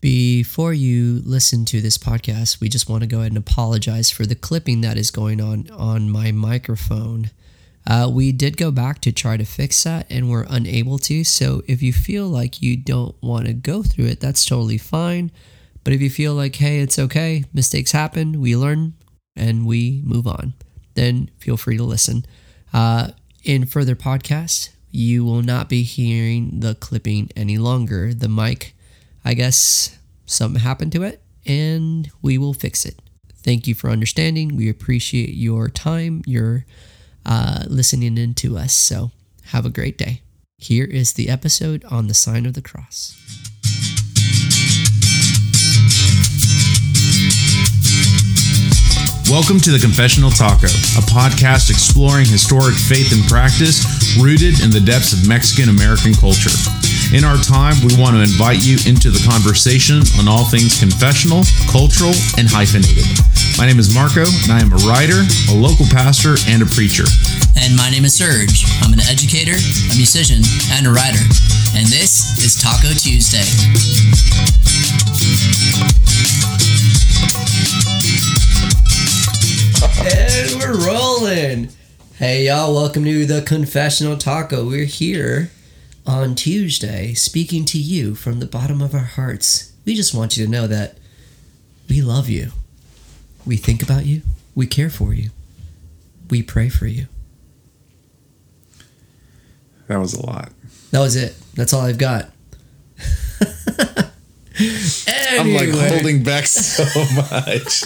Before you listen to this podcast, we just want to go ahead and apologize for the clipping that is going on on my microphone. Uh, we did go back to try to fix that and we're unable to. So if you feel like you don't want to go through it, that's totally fine. But if you feel like, hey, it's okay, mistakes happen, we learn and we move on, then feel free to listen. Uh, in further podcasts, you will not be hearing the clipping any longer. The mic, I guess something happened to it, and we will fix it. Thank you for understanding. We appreciate your time, your uh, listening in to us. So have a great day. Here is the episode on the sign of the cross. Welcome to the Confessional Taco, a podcast exploring historic faith and practice rooted in the depths of Mexican American culture. In our time, we want to invite you into the conversation on all things confessional, cultural, and hyphenated. My name is Marco, and I am a writer, a local pastor, and a preacher. And my name is Serge. I'm an educator, a musician, and a writer. And this is Taco Tuesday. And we're rolling. Hey, y'all, welcome to the Confessional Taco. We're here on Tuesday speaking to you from the bottom of our hearts. We just want you to know that we love you. We think about you. We care for you. We pray for you. That was a lot. That was it. That's all I've got. I'm like holding back so much.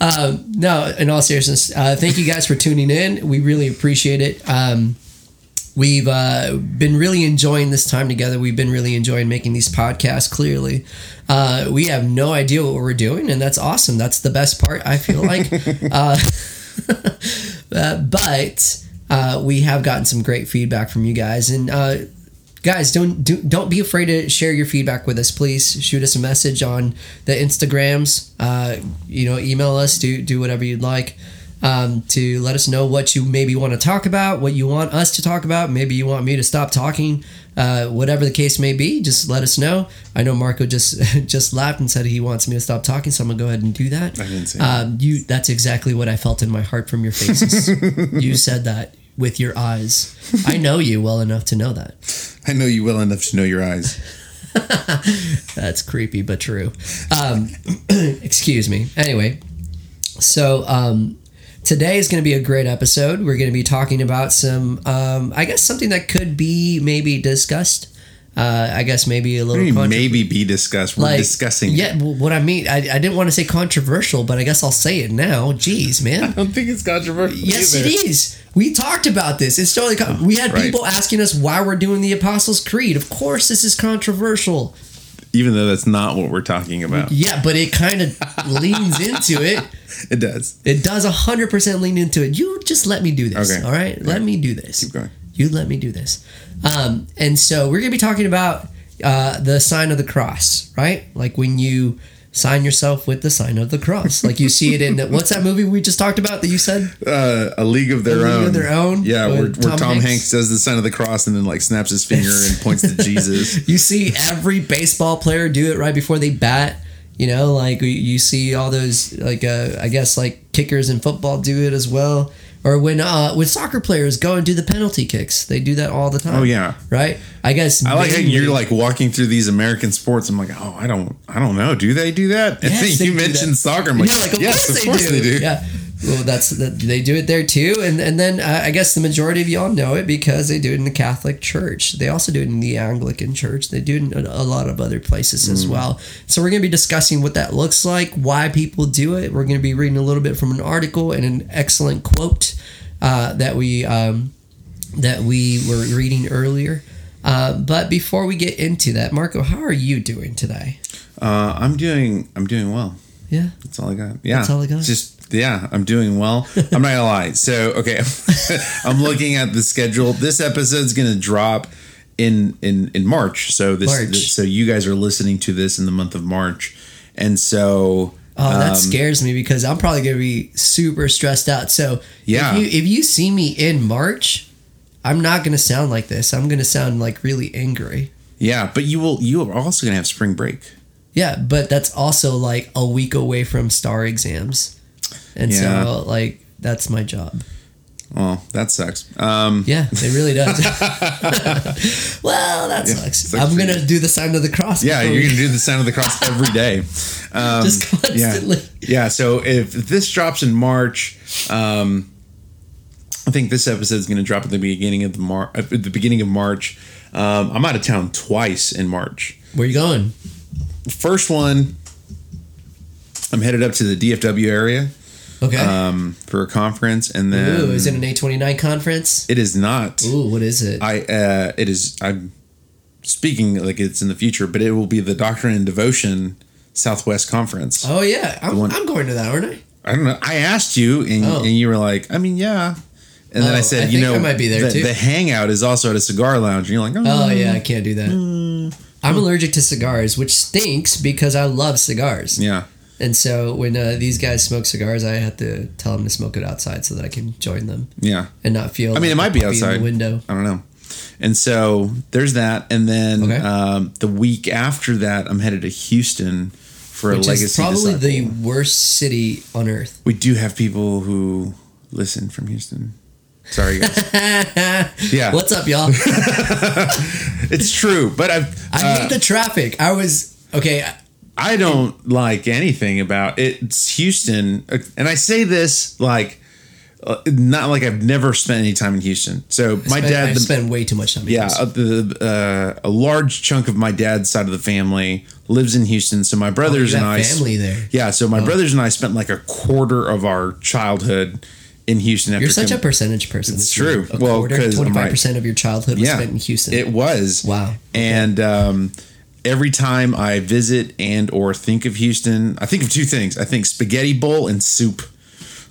Um, no, in all seriousness, uh, thank you guys for tuning in. We really appreciate it. Um, we've uh, been really enjoying this time together. We've been really enjoying making these podcasts. Clearly, uh, we have no idea what we're doing, and that's awesome. That's the best part. I feel like, uh, uh, but uh, we have gotten some great feedback from you guys, and uh, guys don't do, don't be afraid to share your feedback with us please. Shoot us a message on the instagrams uh, you know email us do do whatever you'd like um, to let us know what you maybe want to talk about what you want us to talk about. Maybe you want me to stop talking uh, whatever the case may be. Just let us know. I know marco just just laughed and said he wants me to stop talking so i'm gonna go ahead and do that. I didn't say um, you that's exactly what i felt in my heart from your faces. You said that with your eyes. I know you well enough to know that I know you well enough to know your eyes. That's creepy but true. Um, excuse me. Anyway, so um, today is going to be a great episode. We're going to be talking about some, um, I guess, something that could be maybe discussed. Uh, I guess maybe a little Maybe, contro- maybe be discussed. We're like discussing. Yeah, well, what I mean, I, I didn't want to say controversial, but I guess I'll say it now. Jeez, man. I don't think it's controversial. Yes, either. it is. We talked about this. It's totally. Con- we had right. people asking us why we're doing the Apostles' Creed. Of course, this is controversial. Even though that's not what we're talking about. Yeah, but it kind of leans into it. It does. It does 100% lean into it. You just let me do this. Okay. All right? Let me do this. Keep going. You let me do this. Um, and so we're going to be talking about uh, the sign of the cross, right? Like when you sign yourself with the sign of the cross. Like you see it in, what's that movie we just talked about that you said? Uh, a league of their A League own. of Their Own? Yeah, where, where Tom Tom, Hanks? Hanks. does the sign of the cross and then like snaps his finger and points to Jesus. You see every baseball player do it right before they bat. You know, like you- you see all those, like uh, I guess, like kickers in football do it as well. Or when uh, when soccer players go and do the penalty kicks, they do that all the time. Oh, yeah. right. I guess I like how you're like walking through these American sports. I'm like, oh, I don't, I don't know. Do they do that? And Yes, then you mentioned soccer. I'm like, yeah, like of yes, course, of course they do. Yeah. Well, that's that they do it there too, and and then uh, I guess the majority of y'all know it because they do it in the Catholic Church. They also do it in the Anglican Church. They do it in a, a lot of other places Mm. as well. So we're going to be discussing what that looks like, why people do it. We're going to be reading a little bit from an article and an excellent quote uh, that we um, that we were reading earlier. Uh, but before we get into that, Marco, how are you doing today? Uh, I'm doing, I'm doing well. Yeah. That's all I got. Yeah, That's all I got? Just yeah, I'm doing well. I'm not gonna lie. So okay, I'm looking at the schedule. This episode's gonna drop in in in March. So this, March. this- so you guys are listening to this in the month of March, and so Oh, that um, scares me because I'm probably gonna be super stressed out. So Yeah. if you if you see me in March, I'm not gonna sound like this. I'm gonna sound like really angry. Yeah, but you will. You are also gonna have spring break. Yeah, but that's also like a week away from STAAR exams, and Yeah. so like that's my job. Well, that sucks. Um, Yeah, it really does. well, that Yeah, sucks. sucks I'm gonna do the sign of the cross. yeah, you're gonna do the sign of the cross every day. Um, just constantly. Yeah. Yeah. So if this drops in March, um, I think this episode is going to drop at the beginning of the Mar- at the beginning of March. Um, I'm out of town twice in March. Where you going? First one, I'm headed up to the DFW area Okay. um, for a conference, and then Ooh, is it an A29 conference? it is not. Ooh, what is it? I uh, it is. I'm speaking like it's in the future, but it will be the Doctrine and Devotion Southwest Conference. oh yeah, I'm, one- I'm going to that, aren't I? I don't know. I asked you, and, Oh. and you were like, I mean, yeah. And then Oh, I said, I you know, I might be there the, too. the hangout is also at a cigar lounge, and you're like, oh, Oh yeah, I can't do that. Hmm. I'm allergic to cigars, which stinks because I love cigars. yeah, And so when uh, these guys smoke cigars, I have to tell them to smoke it outside so that I can join them yeah. and not feel. I mean, it might be in outside. the window. I don't know. And so there's that, and then Okay. um, the week after that, I'm headed to Houston for Which a legacy. is probably the worst city on earth. We do have people who listen from Houston. Sorry, guys. yeah, What's up, y'all? it's true, but I've I uh, hate the traffic. I was okay. I don't like anything about it. It's Houston, uh, and I say this like uh, not like I've never spent any time in Houston. So my spent, dad, the, spent way too much time. in yeah, Houston. uh, the uh, a large chunk of my dad's side of the family lives in Houston. So my brothers Oh, and I, family there. yeah. So my brothers and I spent like a quarter of our childhood in Houston. After You're such a percentage person. It's true. A Well, because twenty five percent of your childhood was spent in Houston. It was. Wow. And um, every time I visit and or think of Houston, I think of two things. I think spaghetti bowl and soup.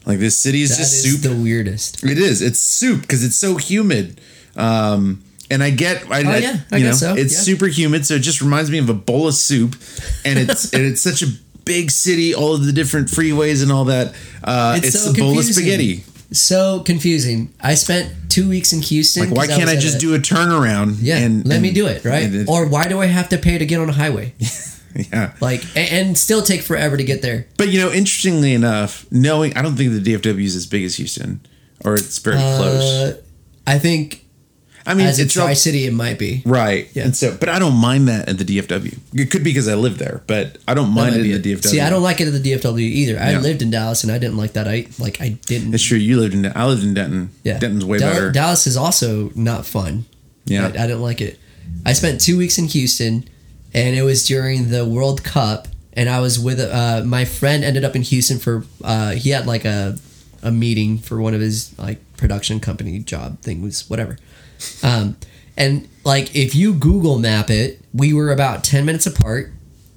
Like this city is That just is soup. the weirdest. it is. It's soup because it's so humid. Um, and I get, I, Oh, yeah, I you guess know, so, it's yeah. super humid, so it just reminds me of a bowl of soup. And it's and it's such a big city, all of the different freeways and all that. Uh, it's so a bowl of spaghetti. So confusing. I spent two weeks in Houston. Like, why can't I was just a- do a turnaround? Yeah, and let me do it, right? it- or why do I have to pay to get on a highway? yeah. Like, and, and still take forever to get there. But you know, interestingly enough, knowing I don't think the DFW is as big as Houston, or it's very close. Uh, I think I mean, as a it's all- tri city, it might be. right, Yeah. and so, but I don't mind that at the DFW. It could be because I live there, but I don't mind it in the. DFW. See, I don't like it at the DFW either. I Yeah. lived in Dallas and I didn't like that. I like I didn't. It's true. You lived in. I lived in Denton. Yeah, Denton's way Dal- better. Dallas is also not fun. Yeah. I, I didn't like it. I spent two weeks in Houston, and it was during the World Cup, and I was with uh, my friend. Ended up in Houston for uh, he had like a a meeting for one of his like production company job things, whatever. Um, and like if you Google Map it, we were about ten minutes apart,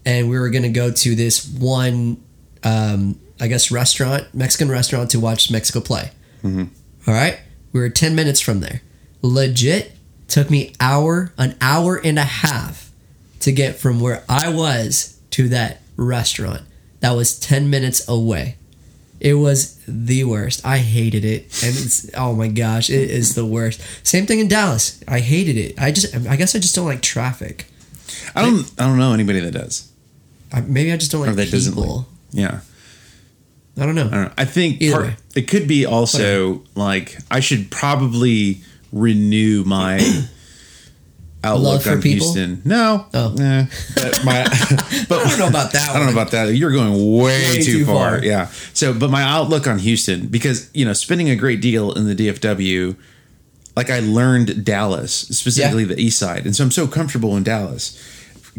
and we were gonna go to this one, um, I guess restaurant, Mexican restaurant to watch Mexico play. All right. We were 10 minutes from there. Legit took me hour, an hour and a half to get from where I was to that restaurant. That was 10 minutes away. It was the worst. I hated it. And it's oh my gosh, it is the worst. Same thing in Dallas. I hated it. I just I guess I just don't like traffic. I don't. I don't know anybody that does. I, maybe I just don't like Or that doesn't people. Yeah. I don't know. I don't know. I think part, it could be also like I should probably renew my outlook on people? Houston. No, Oh. eh, but my but I don't know about that I don't know about that. You're going way, Way too, too far. far. Yeah. So, but my outlook on Houston because you know spending a great deal in the DFW, like I learned Dallas specifically the East Side, and so I'm so comfortable in Dallas.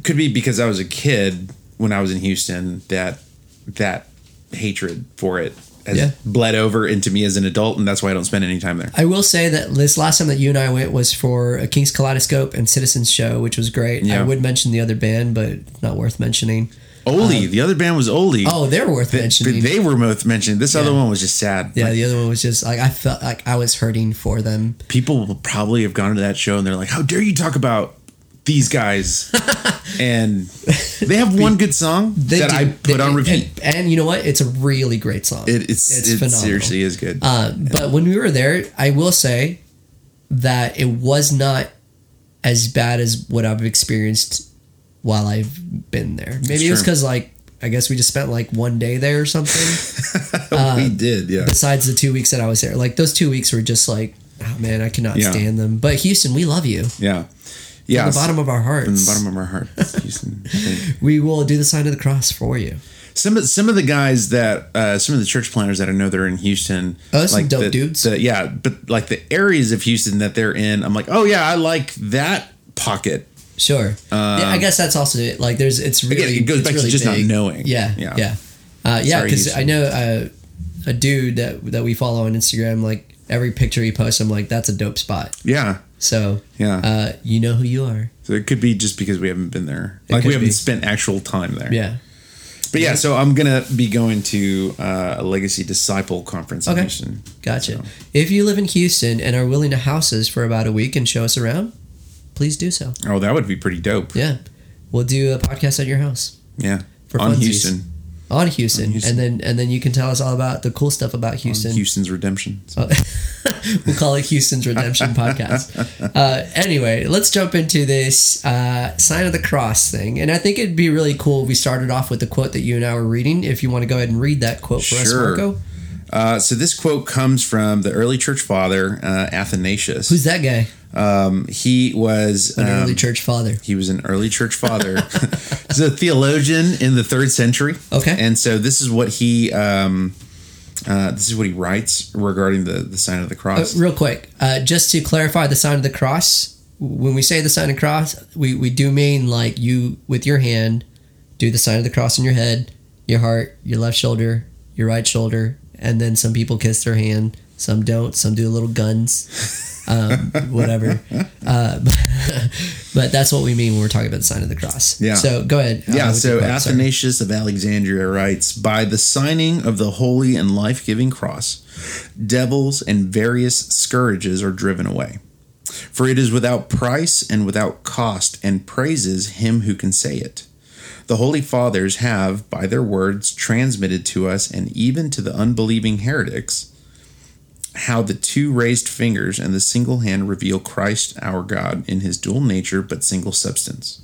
Could be because I was a kid when I was in Houston that that hatred for it has Yeah. bled over into me as an adult, and that's why I don't spend any time there. I will say that this last time that you and I went was for a King's Kaleidoscope and Citizens Show, which was great. Yeah. I would mention the other band, but not worth mentioning. Oli, um, the other band was Oli. Oh, they're worth But mentioning. they were both mentioned. This other one was just sad. yeah, Like, the other one was just like I felt like I was hurting for them. people will probably have gone to that show and they're like, "How dare you talk about these guys?" and they have one good song that do. I put They- on repeat. and, and you know what? It's a really great song. It, it's it's it phenomenal. seriously is good. Uh, But when we were there, I will say that it was not as bad as what I've experienced while I've been there. Maybe it was because like I guess we just spent like one day there or something. we did, yeah. besides the two weeks that I was there, like those two weeks were just like, oh man, I cannot Yeah. stand them. But Houston, we love you. Yeah. Yeah. From the bottom of our hearts. from the bottom of our heart. Houston, we will do the sign of the cross for you. some of some of the guys that uh, some of the church planters that I know they're in Houston, Oh, that's some dope the, dudes. the- yeah, but like the areas of Houston that they're in, I'm like, oh yeah, I like that pocket. Sure. yeah, I guess that's also it. Like, there's it's really Um, it goes back to really just not knowing. Yeah, Yeah. yeah, uh, yeah. Because I know uh, a dude that that we follow on Instagram. Like every picture he posts, I'm like, that's a dope spot. Yeah, So Yeah. uh, you know who you are. so it could be just because we haven't been there, It like we haven't be. spent actual time there. Yeah. but yeah, so I'm gonna be going to uh, a Legacy Disciple conference Okay. Houston. Gotcha. So- If you live in Houston and are willing to house us for about a week and show us around, please do so. Oh, that would be pretty dope. Yeah. We'll do a podcast at your house Yeah, For on funsies. Houston, on Houston, On Houston. and then and then you can tell us all about the cool stuff about Houston. on Houston's redemption. Oh, we'll call it Houston's Redemption Podcast. Uh, anyway, let's jump into this uh, sign of the cross thing, and I think it'd be really cool. if We started off with the quote that you and I were reading. If you want to go ahead and read that quote for us, Marco. Uh, so this quote comes from the early church father uh, Athanasius. Who's that guy? Um, he was An um, early church father. He was an early church father. He's a theologian in the third century. Okay. and so this is what he um, uh, this is what he writes regarding the the sign of the Uh, cross. real quick, uh, just to clarify the sign of the cross. When we say the sign of the cross, we, we do mean like you with your hand do the sign of the cross on your head, your heart, your left shoulder, your right shoulder, and then some people kiss their hand, some don't, some do little guns, um, whatever. Uh, but that's what we mean when we're talking about the sign of the cross. Yeah. So go ahead. uh, yeah, with so quote, sorry. Athanasius of Alexandria writes By the signing of the holy and life giving cross, devils and various scourges are driven away. For it is without price and without cost, and praises him who can say it. The Holy Fathers have, by their words, transmitted to us and even to the unbelieving heretics how the two raised fingers and the single hand reveal Christ our God in his dual nature but single substance.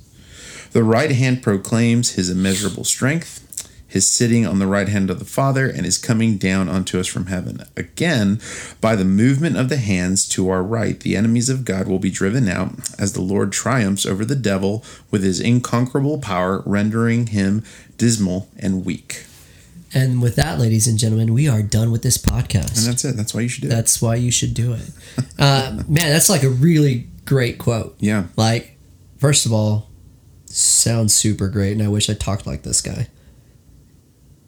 The right hand proclaims his immeasurable strength, his sitting on the right hand of the Father, and his coming down unto us from heaven. Again, by the movement of the hands to our right, the enemies of God will be driven out as the Lord triumphs over the devil with his inconquerable power, rendering him dismal and weak. And with that, ladies and gentlemen, we are done with this podcast. And that's it. That's why you should do it. That's why you should do it. Uh, man, that's like a really great quote. Yeah. Like, first of all, sounds super great, and I wish I talked like this guy.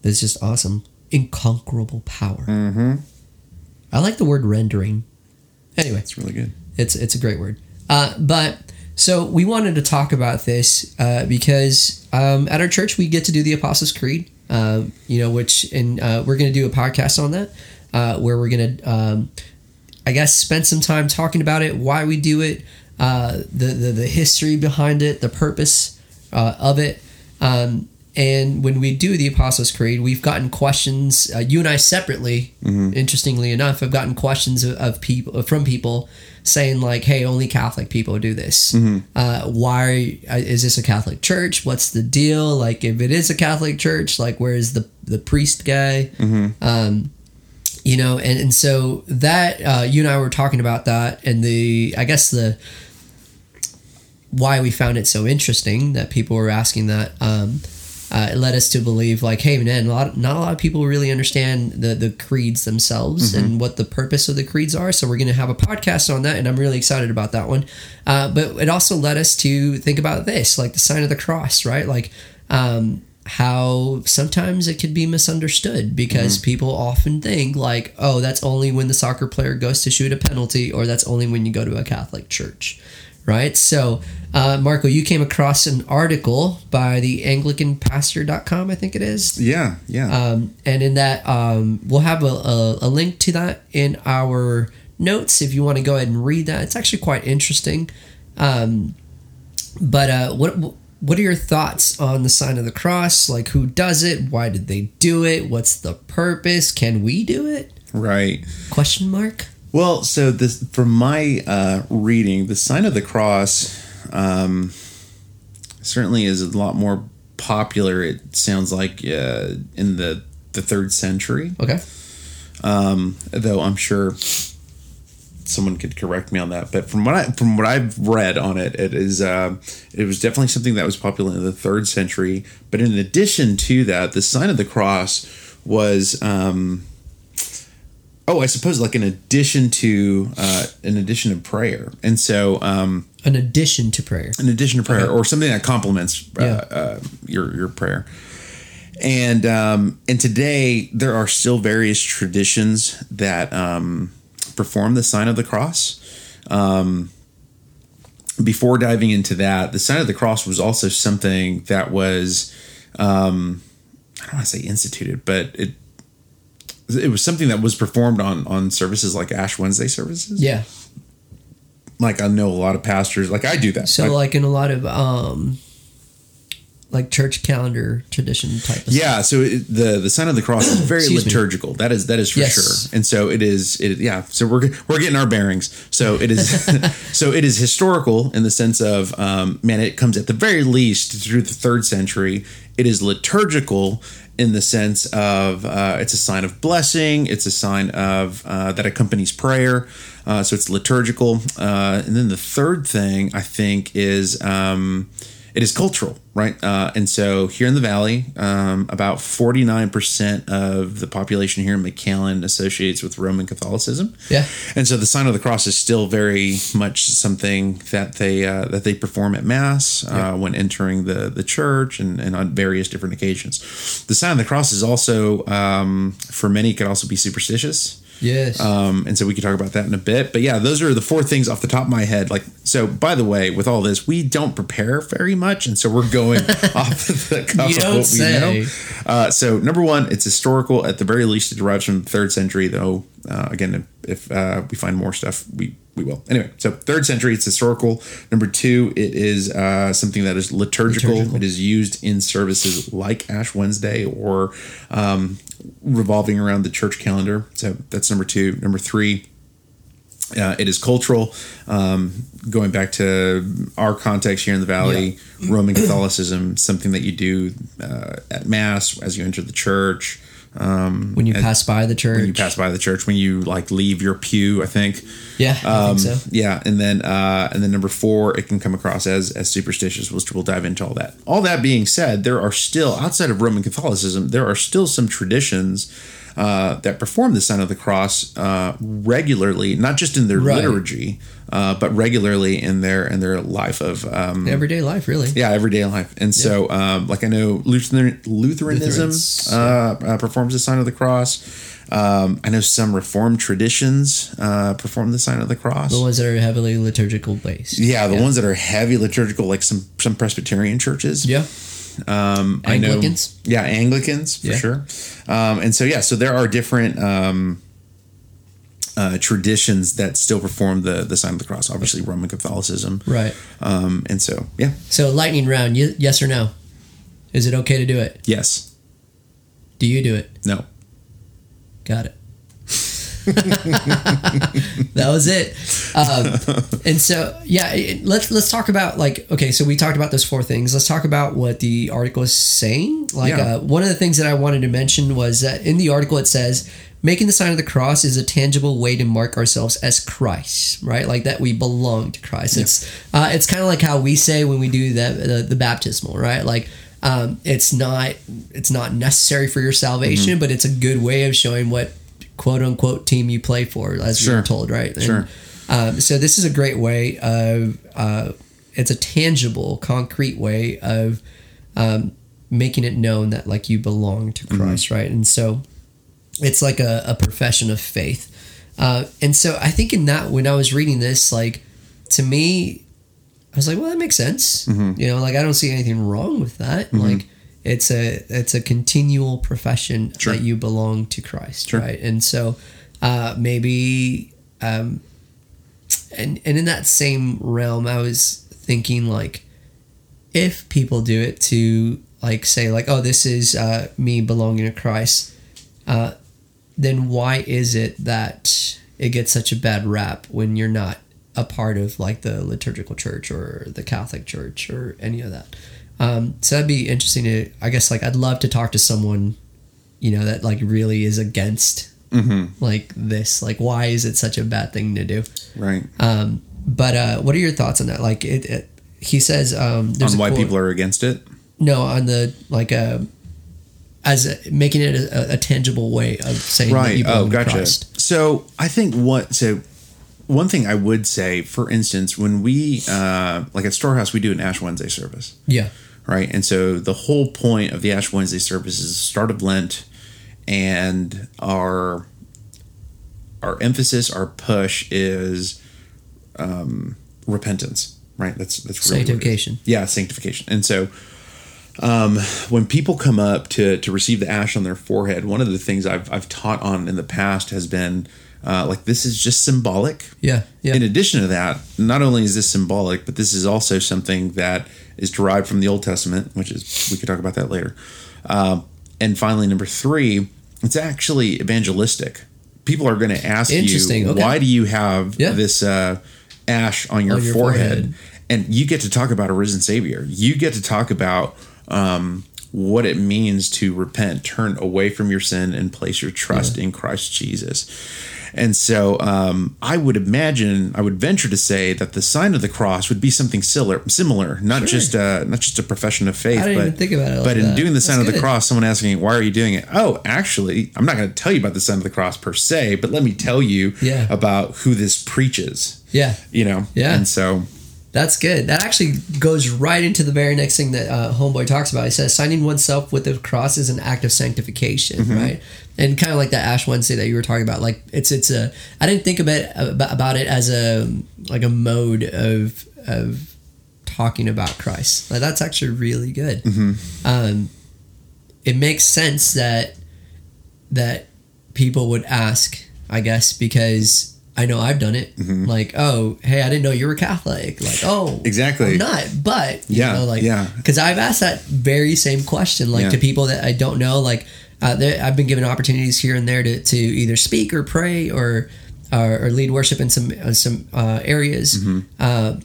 It's just awesome. Inconquerable power. Mm-hmm. I like the word rendering. Anyway, It's really good. it's it's a great word. Uh, but so we wanted to talk about this uh, because um, at our church we get to do the Apostles' Creed. Um, you know, which and uh, we're going to do a podcast on that uh, where we're going to, um, I guess, spend some time talking about it, why we do it, uh, the, the the history behind it, the purpose uh, of it. Um, and when we do the Apostles' Creed, we've gotten questions. Uh, you and I separately, interestingly enough, have gotten questions of, of people from people saying like, "Hey, only Catholic people do this. Uh, why uh, is this a Catholic church? What's the deal? Like, if it is a Catholic church, like, where is the the priest guy? Um, you know, and and so that uh, you and I were talking about that, and the I guess the why we found it so interesting that people were asking that. Um, uh, it led us to believe like hey man a lot, not a lot of people really understand the, the creeds themselves and what the purpose of the creeds are. So we're going to have a podcast on that and i'm really excited about that one. Uh, but it also led us to think about this like the sign of the cross right? Like um, how sometimes it could be misunderstood because people often think like oh that's only when the soccer player goes to shoot a penalty or that's only when you go to a catholic church right? So, uh, Marco, you came across an article by the AnglicanPastor.com, I think it is. Yeah, yeah. Um, and in that, um, we'll have a, a, a link to that in our notes if you want to go ahead and read that. It's actually quite interesting. Um, but uh, what what are your thoughts on the sign of the cross? Like, who does it? Why did they do it? What's the purpose? Can we do it? right. Question mark. Well, so this from my uh, reading, the sign of the cross um, certainly is a lot more popular. It sounds like uh, in the the third century, Okay. um, though I'm sure someone could correct me on that. But from what I from what I've read on it, it is uh, it was definitely something that was popular in the third century. But in addition to that, the sign of the cross was. Um, Oh, I suppose like in addition to uh, in addition to prayer, and so um, An addition to prayer. an addition to prayer Okay. or something that complements uh, Yeah. uh, your your prayer. And um, and today there are still various traditions that um, perform the sign of the cross. Um, before diving into that, the sign of the cross was also something that was um, I don't want to say instituted, but it it was something that was performed on on services like Ash Wednesday services. Yeah. Like I know a lot of pastors, like I do that. So Like, like in a lot of um like church calendar tradition type of Yeah, so it, the the sign of the cross is very Excuse me. liturgical. That is that is for Yes. sure. And so it is. It yeah. So we're we're getting our bearings. So it is. so it is historical in the sense of um, man. It comes at the very least through the third century. It is liturgical in the sense of uh, it's a sign of blessing. It's a sign of uh, that accompanies prayer. Uh, so it's liturgical. Uh, and then the third thing I think is. Um, it is cultural, right? Uh, and so here in the valley, um, about 49% of the population here in McAllen associates with Roman Catholicism. Yeah. And so the sign of the cross is still very much something that they uh, that they perform at mass uh, when entering the the church and, and on various different occasions. The sign of the cross is also um, for many could also be superstitious. Yes. Um, and so we can talk about that in a bit. But yeah, those are the four things off the top of my head. Like, so by the way, with all this, we don't prepare very much. And so we're going off the cuff You of what we know. Uh, so, number one, it's historical. At the very least, it derives from the third century, though, uh, again, if, if uh, we find more stuff, we, we will. Anyway, so third century, it's historical. Number two, it is uh, something that is liturgical. Liturgical. It is used in services like Ash Wednesday or um, revolving around the church calendar. So that's number two. Number three, uh, it is cultural. Um, going back to our context here in the Valley, Roman Catholicism, something that you do uh, at Mass as you enter the church. Um, when you and pass by the church. when you pass by the church, when you like leave your pew, I think. Yeah, I Um, think so. Yeah, and then uh, and then number four, it can come across as as superstitious, which we'll dive into all that. All that being said, there are still outside of Roman Catholicism, there are still some traditions uh, that perform the sign of the cross uh, regularly, not just in their Right. liturgy, uh, but regularly in their in their life of um, Everyday life, really. yeah, everyday life. And so, um, like I know Lutheran, Lutheranism uh, uh, performs the sign of the cross. Um, I know some Reformed traditions uh, perform the sign of the cross. The ones that are heavily liturgical based. yeah, the ones that are heavy liturgical, like some some Presbyterian churches. Yeah. Um, I know- Anglicans? yeah, Anglicans for Yeah. sure. Um, and so yeah, so there are different um, uh, traditions that still perform the the sign of the cross. Obviously, Roman Catholicism. Right. Um, and so yeah, So lightning round, yes or no? Is it okay to do it? yes, Do you do it? no. Got it. that was it. Um, and so, yeah, it- let's let's talk about like okay. So we talked about those four things. Let's talk about what the article is saying. Like Yeah. uh, one of the things that I wanted to mention was that in the article it says making the sign of the cross is a tangible way to mark ourselves as Christ, right? Like that we belong to Christ. It's uh, it's kind of like how we say when we do the the, the baptismal, right? Like um, it's not it's not necessary for your salvation, Mm-hmm. but it's a good way of showing what quote unquote team you play for, as Sure. were told, right? And, Sure. um, so this is a great way of uh, it's a tangible, concrete way of um, making it known that like you belong to Christ, right? And so it's like a, a profession of faith. Uh, and so I think in that when I was reading this, like to me, I was like, well, that makes sense. You know, like I don't see anything wrong with that. Like it's a it's a continual profession Sure. that you belong to Christ, Sure. right? And so uh, maybe um, and and in that same realm, I was thinking like if people do it to like say like oh this is uh, me belonging to Christ, uh, then why is it that it gets such a bad rap when you're not a part of like the liturgical church or the Catholic Church or any of that. Um, so that'd be interesting to, I guess, like I'd love to talk to someone, you know, that like really is against like this. Like, why is it such a bad thing to do? Right. Um, but uh, what are your thoughts on that? Like, it, it he says um, there's On why quote- people are against it. no on the like uh, as a, making it a, a tangible way of saying that you Right. belong Oh, to gotcha. Christ. So I think what so one thing I would say, for instance, when we uh, like at Storehouse, we do an Ash Wednesday service. Yeah, right? And so the whole point of the Ash Wednesday service is the start of Lent, and our our emphasis, our push is um, repentance, right? That's that's really what it is. Sanctification. Yeah, sanctification. And so um, when people come up to to receive the ash on their forehead, one of the things I've I've taught on in the past has been uh, like this is just symbolic yeah, yeah. in addition to that, not only is this symbolic, but this is also something that is derived from the Old Testament, which is we could talk about that later. Um, and finally, number three, it's actually evangelistic. People are going to ask you, okay. why do you have Yeah. this uh, ash on your, On your forehead? forehead. And you get to talk about a risen Savior. You get to talk about um, what it means to repent, turn away from your sin, and place your trust in Christ Jesus. And so um, I would imagine, I would venture to say that the sign of the cross would be something similar, similar, not just uh, not just a profession of faith, I didn't but even think about it like but in that. doing the sign That's of the good. cross, someone asking, "Why are you doing it?" Oh, actually, I'm not going to tell you about the sign of the cross per se, but let me tell you Yeah. about who this preaches. yeah, You know, Yeah. and so That's good. That actually goes right into the very next thing that uh, Homeboy talks about. He says signing oneself with the cross is an act of sanctification, Mm-hmm. right? And kind of like that Ash Wednesday that you were talking about. Like it's it's a. I didn't think about about it as a like a mode of of talking about Christ. Like that's actually really good. Mm-hmm. Um, it makes sense that that people would ask, I guess, because I know I've done it. Mm-hmm. Like, oh, hey, I didn't know you were Catholic. Like, oh, Exactly. I'm not. But you Yeah, know, like, yeah. because I've asked that very same question, like Yeah. to people that I don't know. Like, uh, I've been given opportunities here and there to, to either speak or pray or or, or lead worship in some uh, some uh, areas. Mm-hmm. Uh,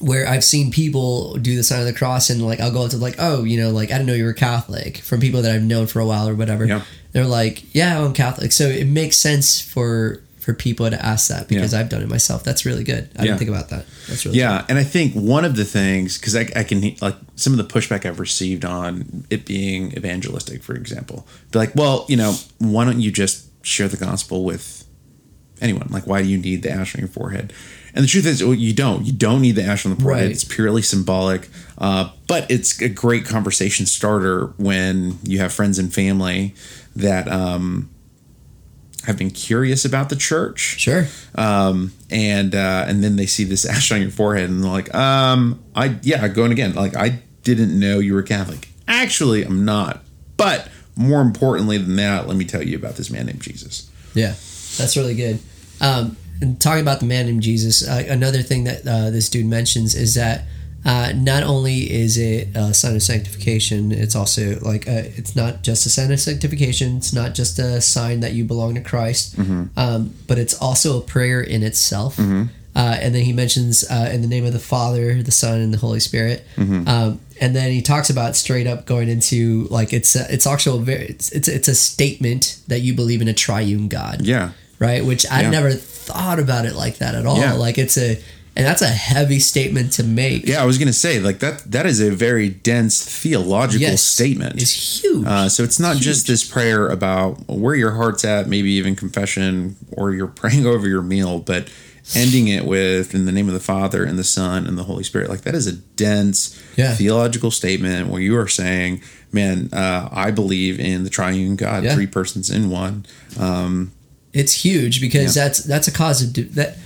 where I've seen people do the sign of the cross and like I'll go up to like oh you know like I didn't know you were Catholic from people that I've known for a while or whatever Yeah. they're like yeah I'm Catholic so it makes sense for for people to ask that because I've done it myself that's really good I Yeah. didn't think about that that's really Yeah, and I think one of the things because I, I can like some of the pushback I've received on it being evangelistic, for example, be like, well, you know, why don't you just share the gospel with anyone? Like, why do you need the ash on your forehead? And the truth is, well, you don't. You don't need the ash on the forehead. Right. It's purely symbolic, uh, but it's a great conversation starter when you have friends and family that um, have been curious about the church sure um, and uh, and then they see this ash on your forehead, and they're like, um, I yeah, going again, like I didn't know you were Catholic. Actually, I'm not. But more importantly than that, let me tell you about this man named Jesus. Yeah, that's really good. Um, and talking about the man named Jesus, uh, another thing that uh, this dude mentions is that uh, not only is it a sign of sanctification, it's also like uh it's not just a sign of sanctification. It's not just a sign that you belong to Christ, um, but it's also a prayer in itself. Uh, and then he mentions uh, in the name of the Father, the Son, and the Holy Spirit. Um, and then he talks about straight up going into like it's a, it's actually a very it's, it's it's a statement that you believe in a triune God Yeah, right? Which I Yeah. never thought about it like that at all. Yeah. Like it's a, and that's a heavy statement to make. yeah. I was gonna say like that. That is a very dense theological Yes, statement. It's huge. Uh, so it's not just this prayer about where your heart's at, maybe even confession, or you're praying over your meal, but ending it with in the name of the Father and the Son and the Holy Spirit. Like that is a dense Yeah. theological statement where you are saying, "Man, uh, I believe in the Triune God, Yeah. three persons in one." Um, it's huge because Yeah. that's that's a cause of that.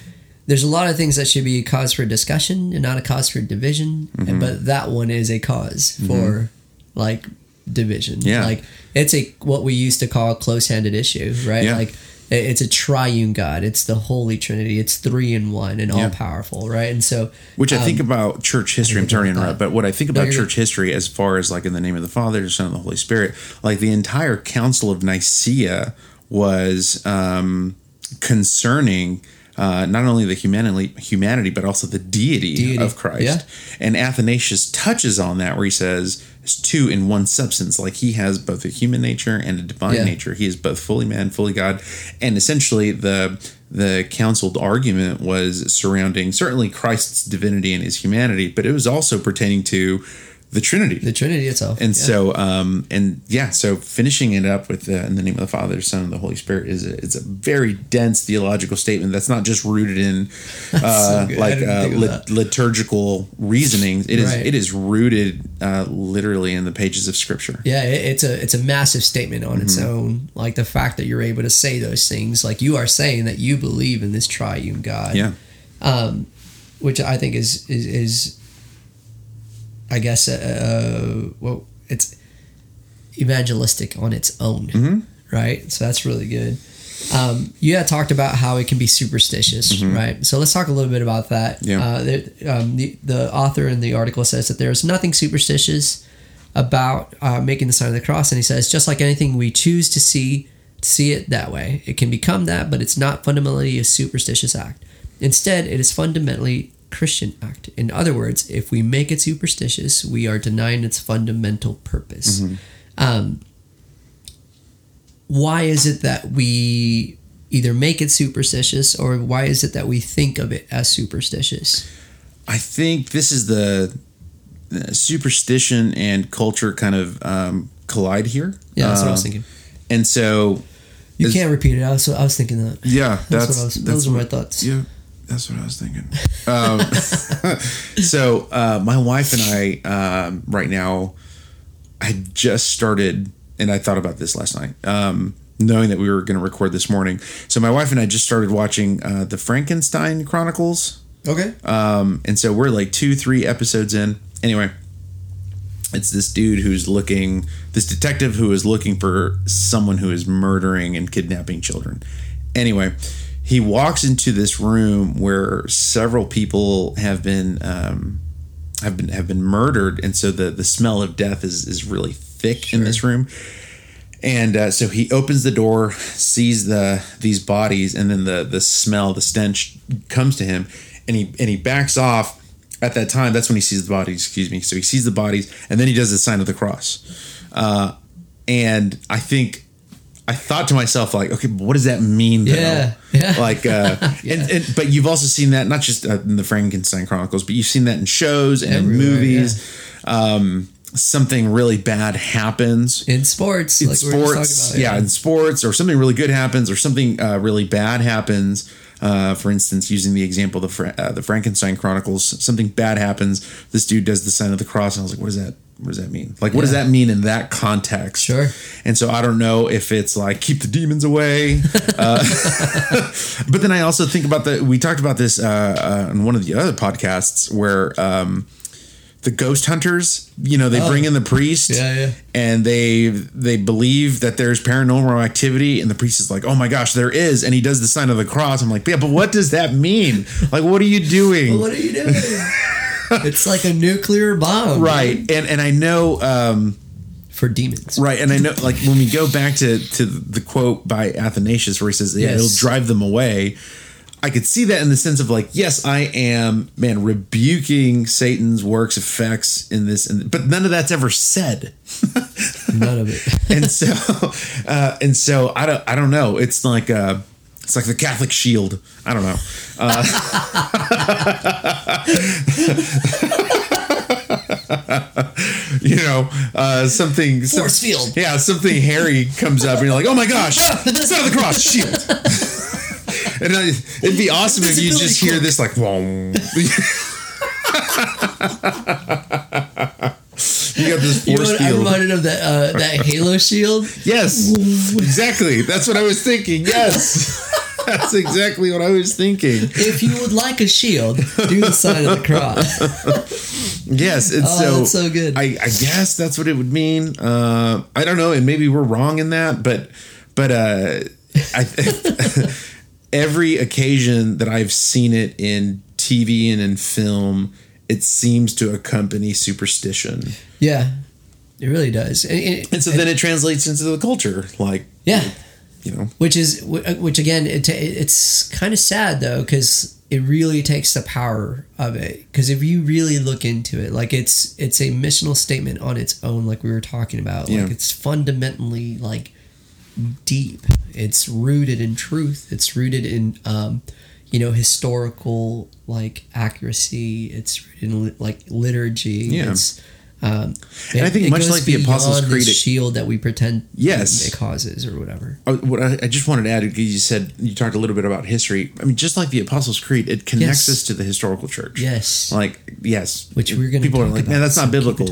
There's a lot of things that should be a cause for discussion and not a cause for division, Mm-hmm. but that one is a because for like division. Yeah. like it's a what we used to call a close-handed issue, right? Yeah. Like it's a triune God. It's the Holy Trinity. It's three in one and all powerful right? And so Which I think um, about church history. I'm sorry to interrupt, but what I think No, about you're church history, as far as like in the name of the Father, the Son, and the Holy Spirit, like the entire Council of Nicaea was um, concerning uh, not only the humanity, humanity, but also the deity, Deity, of Christ. yeah. And Athanasius touches on that where he says it's two in one substance. Like he has both a human nature and a divine Yeah. nature. He is both fully man, fully God. And essentially the the counseled argument was surrounding certainly Christ's divinity and his humanity, but it was also pertaining to the Trinity. The Trinity itself. And yeah. so, um, and yeah, so finishing it up with uh, in the name of the Father, Son, and the Holy Spirit is a, it's a very dense theological statement that's not just rooted in uh. I like uh, lit- liturgical reasonings. It is Right. it is rooted uh, literally in the pages of Scripture. Yeah, it, it's a it's a massive statement on its Mm-hmm. own. Like the fact that you're able to say those things, like you are saying that you believe in this triune God. Yeah, Um, which I think is is, is I guess uh, well, it's evangelistic on its own, Mm-hmm. right? So that's really good. Um, you had talked about how it can be superstitious, right? So let's talk a little bit about that. Mm-hmm. Yeah. Uh, there, um, the, the author in the article says that there's nothing superstitious about uh, making the sign of the cross, and he says just like anything we choose to see, see it that way. It can become that, but it's not fundamentally a superstitious act. Instead, it is fundamentally Christian act. In other words, if we make it superstitious, we are denying its fundamental purpose. Um, why is it that we either make it superstitious or why is it that we think of it as superstitious? I think this is the superstition and culture kind of um, collide here. Yeah, that's what I was Uh, thinking. And so, You can't repeat it. I was, I was thinking that. yeah, That's, that's, what I was, that's those are my thoughts. Yeah, that's what I was thinking. Um, so uh, my wife and I, um, right now, I just started, and I thought about this last night, um, knowing that we were going to record this morning. So my wife and I just started watching uh, the Frankenstein Chronicles. Okay. Um, and so we're like two, three episodes in. Anyway, it's this dude who's looking, this detective who is looking for someone who is murdering and kidnapping children. Anyway, he walks into this room where several people have been um, have been have been murdered, and so the the smell of death is is really thick in this room. And uh, so he opens the door, sees the these bodies, and then the the smell, the stench comes to him, and he and he backs off. At that time, that's when he sees the bodies. Excuse me. So he sees the bodies, and then he does the sign of the cross. Uh, and I think I thought to myself, like, okay, but what does that mean? Though? Yeah, yeah. Like, uh, and, and but you've also seen that not just uh, in the Frankenstein Chronicles, but you've seen that in shows and Everywhere, movies. Um, something really bad happens In sports, in like we were just talking sports, about, yeah. in sports, or something really good happens, or something uh, really bad happens. Uh, for instance, using the example of the, Fra- uh, the Frankenstein Chronicles, something bad happens. This dude does the sign of the cross, and I was like, "What does that? What does that mean? Like, what does that mean in that context?" Sure. And so I don't know if it's like keep the demons away, uh, but then I also think about the. We talked about this uh, uh, in one of the other podcasts where. Um, the ghost hunters, you know, they Oh. bring in the priest, Yeah, yeah. and they they believe that there's paranormal activity, and the priest is like, "Oh my gosh, there is," and he does the sign of the cross. I'm like, "Yeah, but what does that mean? Like, what are you doing?" What are you doing? it's like a nuclear bomb, right, and and I know, um, For demons. right, and I know, like when we go back to to the quote by Athanasius where he says, "Yeah, Yes. it'll drive them away." I could see that in the sense of like, yes, I am, man, rebuking Satan's works, effects in this, and, but none of that's ever said. None of it. and so uh, and so I don't I don't know. It's like uh it's like the Catholic shield. I don't know. Uh, you know, uh, something some- Force field. Yeah, something hairy comes up, and you're like, "Oh my gosh, sign of the cross, shield." and I, it'd be awesome if you just hear this like, "Whoom." You got this You know force what? I field. reminded of that uh, that Halo shield. Yes, exactly. That's what I was thinking. Yes, that's exactly what I was thinking. If you would like a shield, do the sign of the cross. Yes, and Oh, so so good. I, I guess that's what it would mean. Uh, I don't know, and maybe we're wrong in that, but but uh, I, every occasion that I've seen it in TV and in film, it seems to accompany superstition, Yeah, it really does. And, and- and so then it translates into the culture. Like, yeah, you know, which is which again it, it's kind of sad though because it really takes the power of it because if you really look into it like it's it's a missional statement on its own like we were talking about Yeah. like it's fundamentally like deep it's rooted in truth it's rooted in um you know historical like accuracy it's li- like liturgy Yeah. it's um And I think much like the Apostles' Creed, it- shield that we pretend Yes. it causes or whatever Oh, what I, I just wanted to add, because you said you talked a little bit about history. I mean, just like the Apostles' Creed, it connects Yes. us to the historical church. yes Like, yes, Which we're gonna people are like, man, that's not in biblical.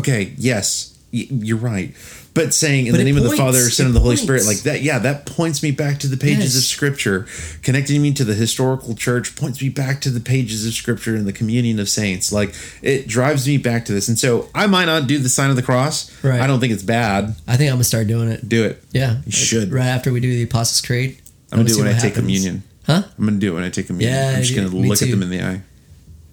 Okay, yes, y- you're right. But saying in But the name of the Father, Son, and the Holy points. Spirit, like that, yeah, that points me back to the pages Yes. of Scripture, connecting me to the historical church, points me back to the pages of Scripture and the communion of saints. Like it drives me back to this, and so I might not do the sign of the cross. Right. I don't think it's bad. I think I'm gonna start doing it. Do it. Yeah, You should. Right after we do the Apostles' Creed, I'm gonna do it when I what take communion. Huh? I'm gonna do it when I take communion. Yeah, I'm just gonna look at them in the eye.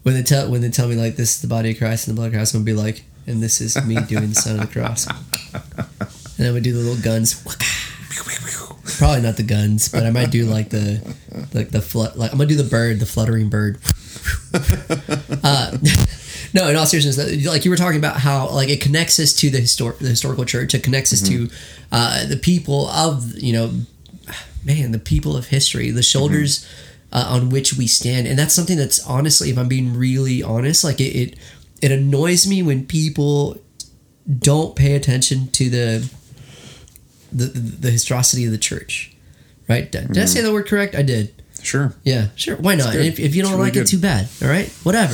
When they tell when they tell me like this is the body of Christ and the blood of Christ, I'm gonna be like, and this is me doing the sign of the cross. And then we do the little guns. Probably not the guns, but I might do like the like the flut. Like I'm gonna do the bird, the fluttering bird. uh, no, in all seriousness, like you were talking about how like it connects us to the histor- the historical church. It connects us to uh, the people of you know, man, the people of history, the shoulders uh, on which we stand, and that's something that's honestly, if I'm being really honest, like it it, it annoys me when people don't pay attention to the the the historicity of the church. Right? Did, did I say the word correct? I did. Sure. Yeah, sure. Why not? If, if you don't really like good. it, too bad. All right, whatever.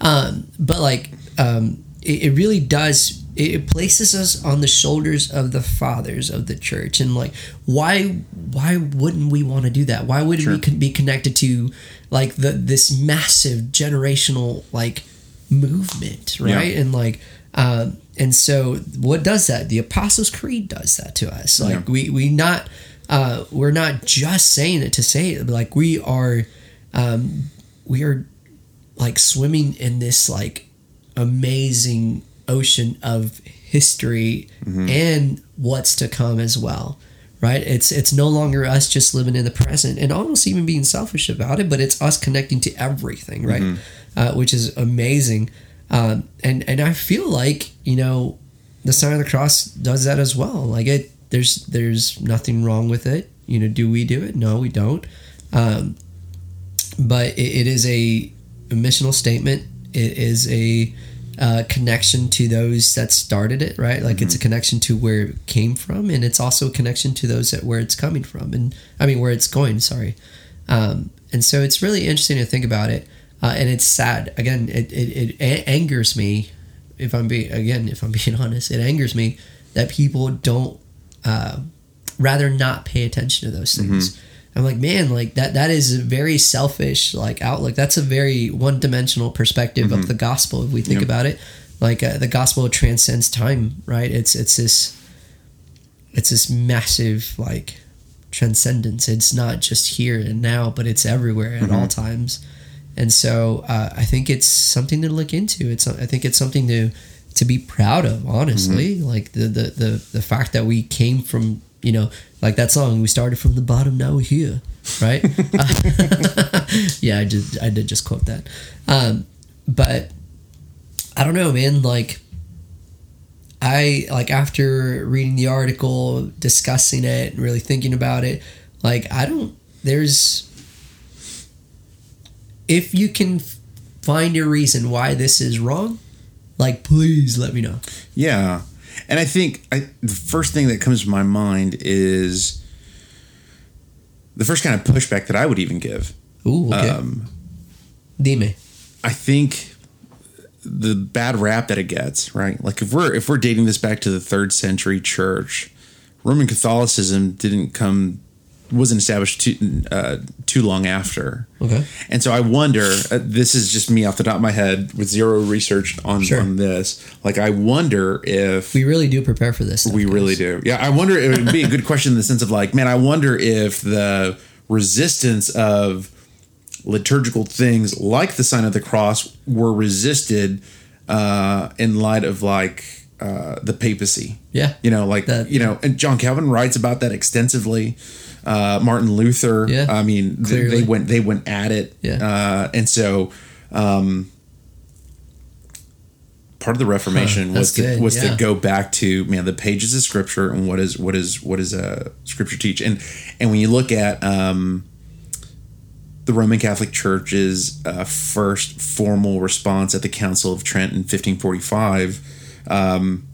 Um, but like, um, it, it really does. It, it places us on the shoulders of the fathers of the church, and like, why? Why wouldn't we want to do that? Why wouldn't we Sure. con- be connected to like the this massive generational like movement, right? Yeah. And like, um, and so what does that? The Apostles' Creed does that to us. Like Yeah. we we not uh, we're not just saying it to say it. but, Like we are, um, we are like swimming in this like amazing ocean of history and what's to come as well. Right? It's it's no longer us just living in the present and almost even being selfish about it, but it's us connecting to everything, right? Uh, which is amazing. Um, and and I feel like you know the sign of the cross does that as well. Like it, there's there's nothing wrong with it. You know, do we do it? No, we don't. Um, but it, it is a, a missional statement. It is a uh, connection to those that started it, right? Like it's a connection to where it came from, and it's also a connection to those that where it's coming from, and I mean where it's going. Sorry, um, and so it's really interesting to think about it, uh, and it's sad. Again, it, it, it angers me if I'm being again if I'm being honest, it angers me that people don't uh, rather not pay attention to those things. I'm like, man, like that that is a very selfish like outlook. That's a very one dimensional perspective of the gospel if we think Yep. about it. Like uh, the gospel transcends time, right? It's it's this it's this massive like transcendence. It's not just here and now, but it's everywhere at all times. And so uh, I think it's something to look into. It's I think it's something to to be proud of. Honestly, like the, the the the fact that we came from you know like that song. We started from the bottom, now we're here, right? yeah, I did. I did just quote that. Um, but I don't know, man. Like I like after reading the article, discussing it, and really thinking about it. Like I don't. There's if you can find a reason why this is wrong, like please let me know. Yeah. And I think I, the first thing that comes to my mind is the first kind of pushback that I would even give. Ooh, okay. Um, Dime. I think the bad rap that it gets, right? Like if we're if we're dating this back to the third century church, Roman Catholicism didn't come wasn't established too uh, too long after. Okay. And so I wonder. Uh, this is just me off the top of my head with zero research on Sure. on this. Like I wonder if We really do prepare for this. stuff, we really do. Yeah, I wonder. It would be a good question in the sense of like, man, I wonder if the resistance of liturgical things like the sign of the cross were resisted uh, in light of like uh, the papacy. Yeah. You know, like That- you know, and John Calvin writes about that extensively. Uh, Martin Luther. Yeah, I mean, th- they went they went at it. Yeah. Uh, and so. Um, Part of the Reformation Huh, was to, good, was yeah. to go back to man the pages of Scripture and what is what is what is uh, Scripture teach and and when you look at um, the Roman Catholic Church's uh, first formal response at the Council of Trent in 1545, um,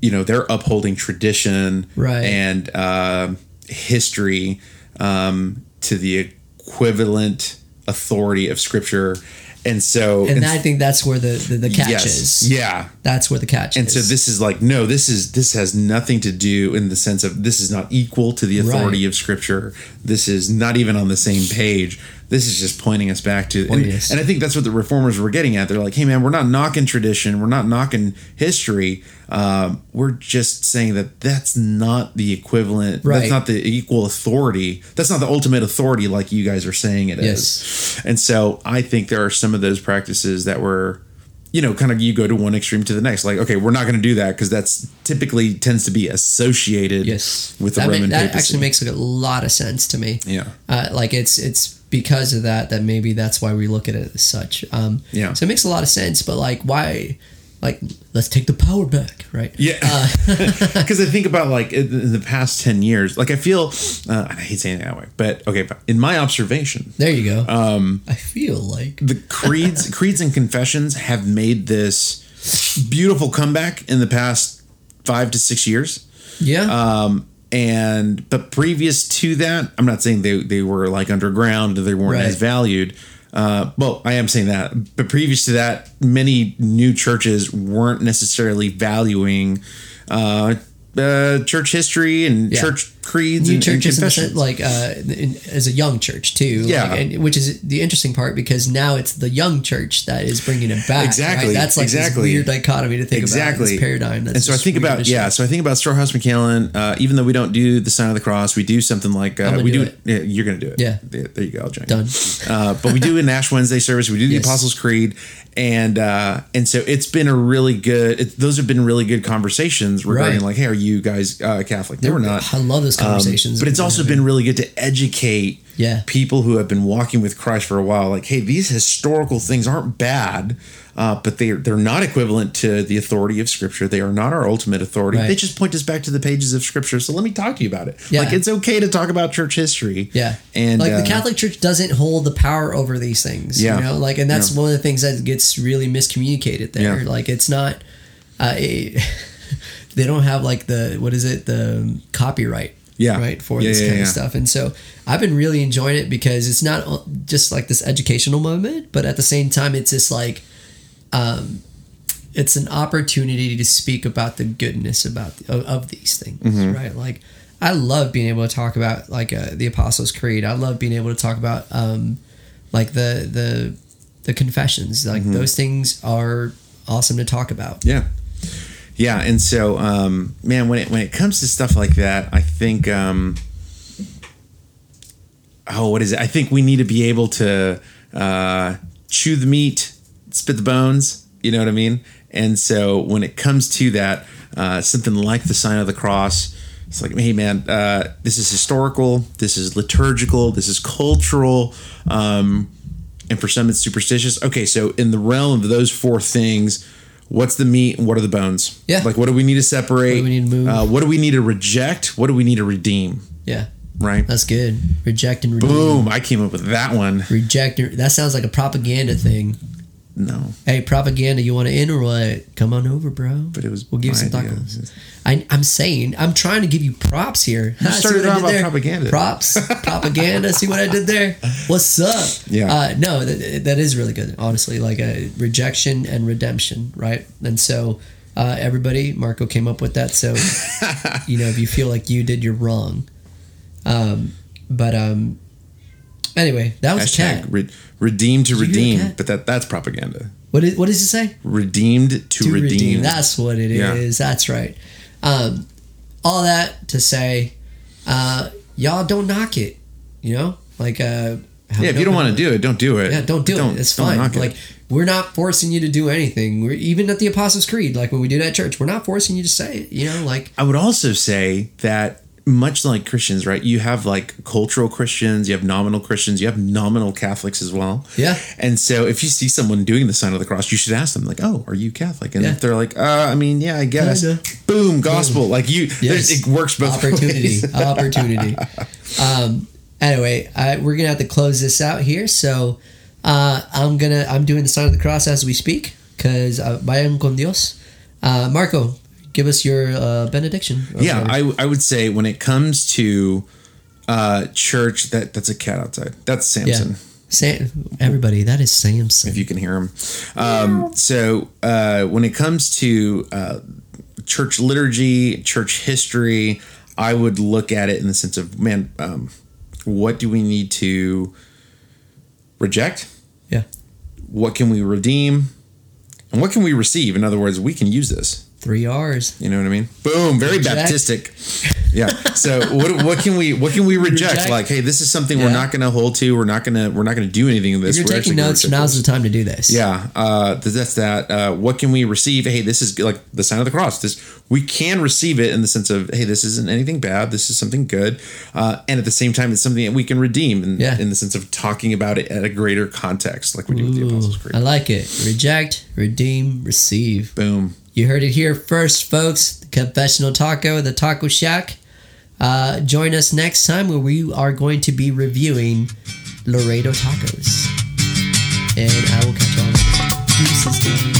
you know, they're upholding tradition Right. and uh, history um, to the equivalent authority of Scripture. And so, And I think that's where the the, the catch yes, is. yeah, That's where the catch is. and is. so this is like no this is this has nothing to do in the sense of this is not equal to the authority Right. of scripture this is not even on the same page this is just pointing us back to and, and i think that's what the reformers were getting at they're like hey man we're not knocking tradition we're not knocking history um, we're just saying that that's not the equivalent Right. that's not the equal authority that's not the ultimate authority like you guys are saying it is. Yes. and so i think there are some of those practices that were you know, kind of you go to one extreme to the next. Like, okay, we're not going to do that because that's typically tends to be associated yes, with the that ma- Roman that papacy. actually makes like a lot of sense to me. Yeah. uh, like it's it's because of that that maybe that's why we look at it as such. Um, Yeah. So it makes a lot of sense, but like why? Like let's take the power back, right? Yeah, Uh, because I think about like in the past ten years, like I feel, uh, I hate saying it that way, but okay, but in my observation, There you go. Um, I feel like the creeds, creeds and confessions have made this beautiful comeback in the past five to six years. yeah, Um, and but previous to that, I'm not saying they they were like underground, they weren't Right. as valued. Uh, well, I am saying that, but previous to that, many new churches weren't necessarily valuing uh, uh, church history and Yeah. church creeds new and, and churches the confessions. sense, like uh, in, as a young church too. Yeah. like, and, which is the interesting part because now it's the young church that is bringing it back. Exactly, right? That's like exactly. this weird dichotomy to think exactly about. This paradigm. That's and so I think about yeah. So I think about Storehouse McAllen. Uh, even though we don't do the sign of the cross, we do something like uh, we do do. Yeah, you're gonna do it. Yeah. there, there you go. I'll join. Done. Uh, but we do an Ash Wednesday service. We do the Yes. Apostles' Creed, and uh, and so it's been a really good. It, those have been really good conversations regarding Right. like, hey, are you guys uh, Catholic? They were not. I love those Um, conversations. but it's also been really good to educate Yeah. people who have been walking with Christ for a while. Like, hey, these historical things aren't bad, uh, but they they're not equivalent to the authority of Scripture. They are not our ultimate authority. Right. They just point us back to the pages of Scripture. So let me talk to you about it. Yeah. Like, it's okay to talk about church history. Yeah. and like uh, the Catholic Church doesn't hold the power over these things. Yeah. You know, like and that's Yeah. one of the things that gets really miscommunicated there. Yeah. Like it's not uh it, they don't have like the what is it, the copyright. Yeah. Right for Yeah, this yeah, kind of stuff. And so I've been really enjoying it because it's not just like this educational moment, but at the same time it's just like um it's an opportunity to speak about the goodness about of, of these things, Mm-hmm. right? Like, I love being able to talk about like uh, the Apostles' Creed. I love being able to talk about um, like the the the confessions. Like Mm-hmm. those things are awesome to talk about. Yeah. Yeah, and so um, man, when it when it comes to stuff like that, I think um, oh, what is it? I think we need to be able to uh, chew the meat, spit the bones. You know what I mean? And so when it comes to that, uh, something like the sign of the cross, it's like, hey man, uh, this is historical, this is liturgical, this is cultural. Um, and for some it's superstitious. Okay, so in the realm of those four things, what's the meat and what are the bones? Yeah. Like what do we need to separate? What do we need to move? Uh, what do we need to reject? What do we need to redeem? Yeah, Right. that's good. Reject and redeem. Boom! I came up with that one. Reject. That sounds like a propaganda thing. No, Hey, propaganda, you want to in or what? Come on over, bro. but it was. We'll give you some idea. tacos. I, I'm saying, I'm trying to give you props here. You started what I out did about there? propaganda. Props, propaganda. See what I did there? What's up? Yeah. Uh, no, that, that is really good. Honestly, like a rejection and redemption, right? And so, uh, everybody, Marco came up with that. So, you know, if you feel like you did, you're wrong. Um, but um, anyway, that was a Hashtag re- redeem to Did you hear redeem, but that that's propaganda. What is, what does it say? Redeemed to, redeem. That's what it is. Yeah. That's right. Um, all that to say, uh, y'all don't knock it. You know, like uh, yeah, if you don't want to do it, don't do it. yeah, don't do it. It's don't fine. knock it. Like we're not forcing you to do anything. We're even at the Apostles' Creed, like when we did at church, we're not forcing you to say it. You know, like I would also say that much like Christians, right? You have like cultural Christians, you have nominal Christians, you have nominal Catholics as well. Yeah. And so if you see someone doing the sign of the cross, you should ask them, like, "Oh, are you Catholic?" And Yeah. if they're like, "Uh, I mean, yeah, I guess." Kinda. Boom, gospel. Like you, Yes. it works both opportunity, ways. opportunity. Um, anyway, I, we're gonna have to close this out here. So uh, I'm gonna I'm doing the sign of the cross as we speak because uh, vayan con Dios. Uh, Marco, give us your uh, benediction. yeah, I, I would say when it comes to uh church, that that's a cat outside. That's yeah. Samson. Sam, everybody, that is Samson. if you can hear him. Um, so uh, when it comes to uh, church liturgy, church history, I would look at it in the sense of man, um, what do we need to reject? Yeah. What can we redeem? And what can we receive? In other words, we can use this. Three R's. You know what I mean? Boom! Very Reject. Baptistic. Yeah. So what what can we what can we reject? Reject. Like, hey, this is something we're not going to hold to. We're not going to we're not going to do anything of this. If you're We're taking notes, now's this. the time to do this. Yeah, uh, that's that. Uh, what can we receive? Hey, this is like the sign of the cross. This we can receive it in the sense of hey, this isn't anything bad. This is something good, uh, and at the same time, it's something that we can redeem in, Yeah. in the sense of talking about it at a greater context, like we do with the Apostles' Creed. I like it. Reject, redeem, receive. Boom. You heard it here first, folks. The Confessional Taco, the Taco Shack. Uh, join us next time where we are going to be reviewing Laredo Tacos. And I will catch you all.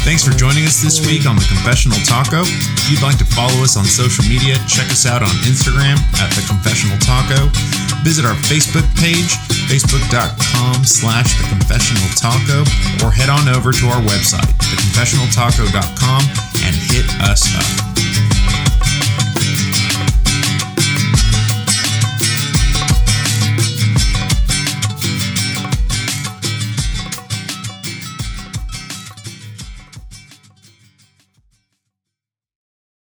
Thanks for joining us this week on the Confessional Taco. If you'd like to follow us on social media, check us out on Instagram at the Confessional Taco. Visit our Facebook page, facebook.com slash the confessional taco, or head on over to our website, theconfessionaltaco.com, and hit us up.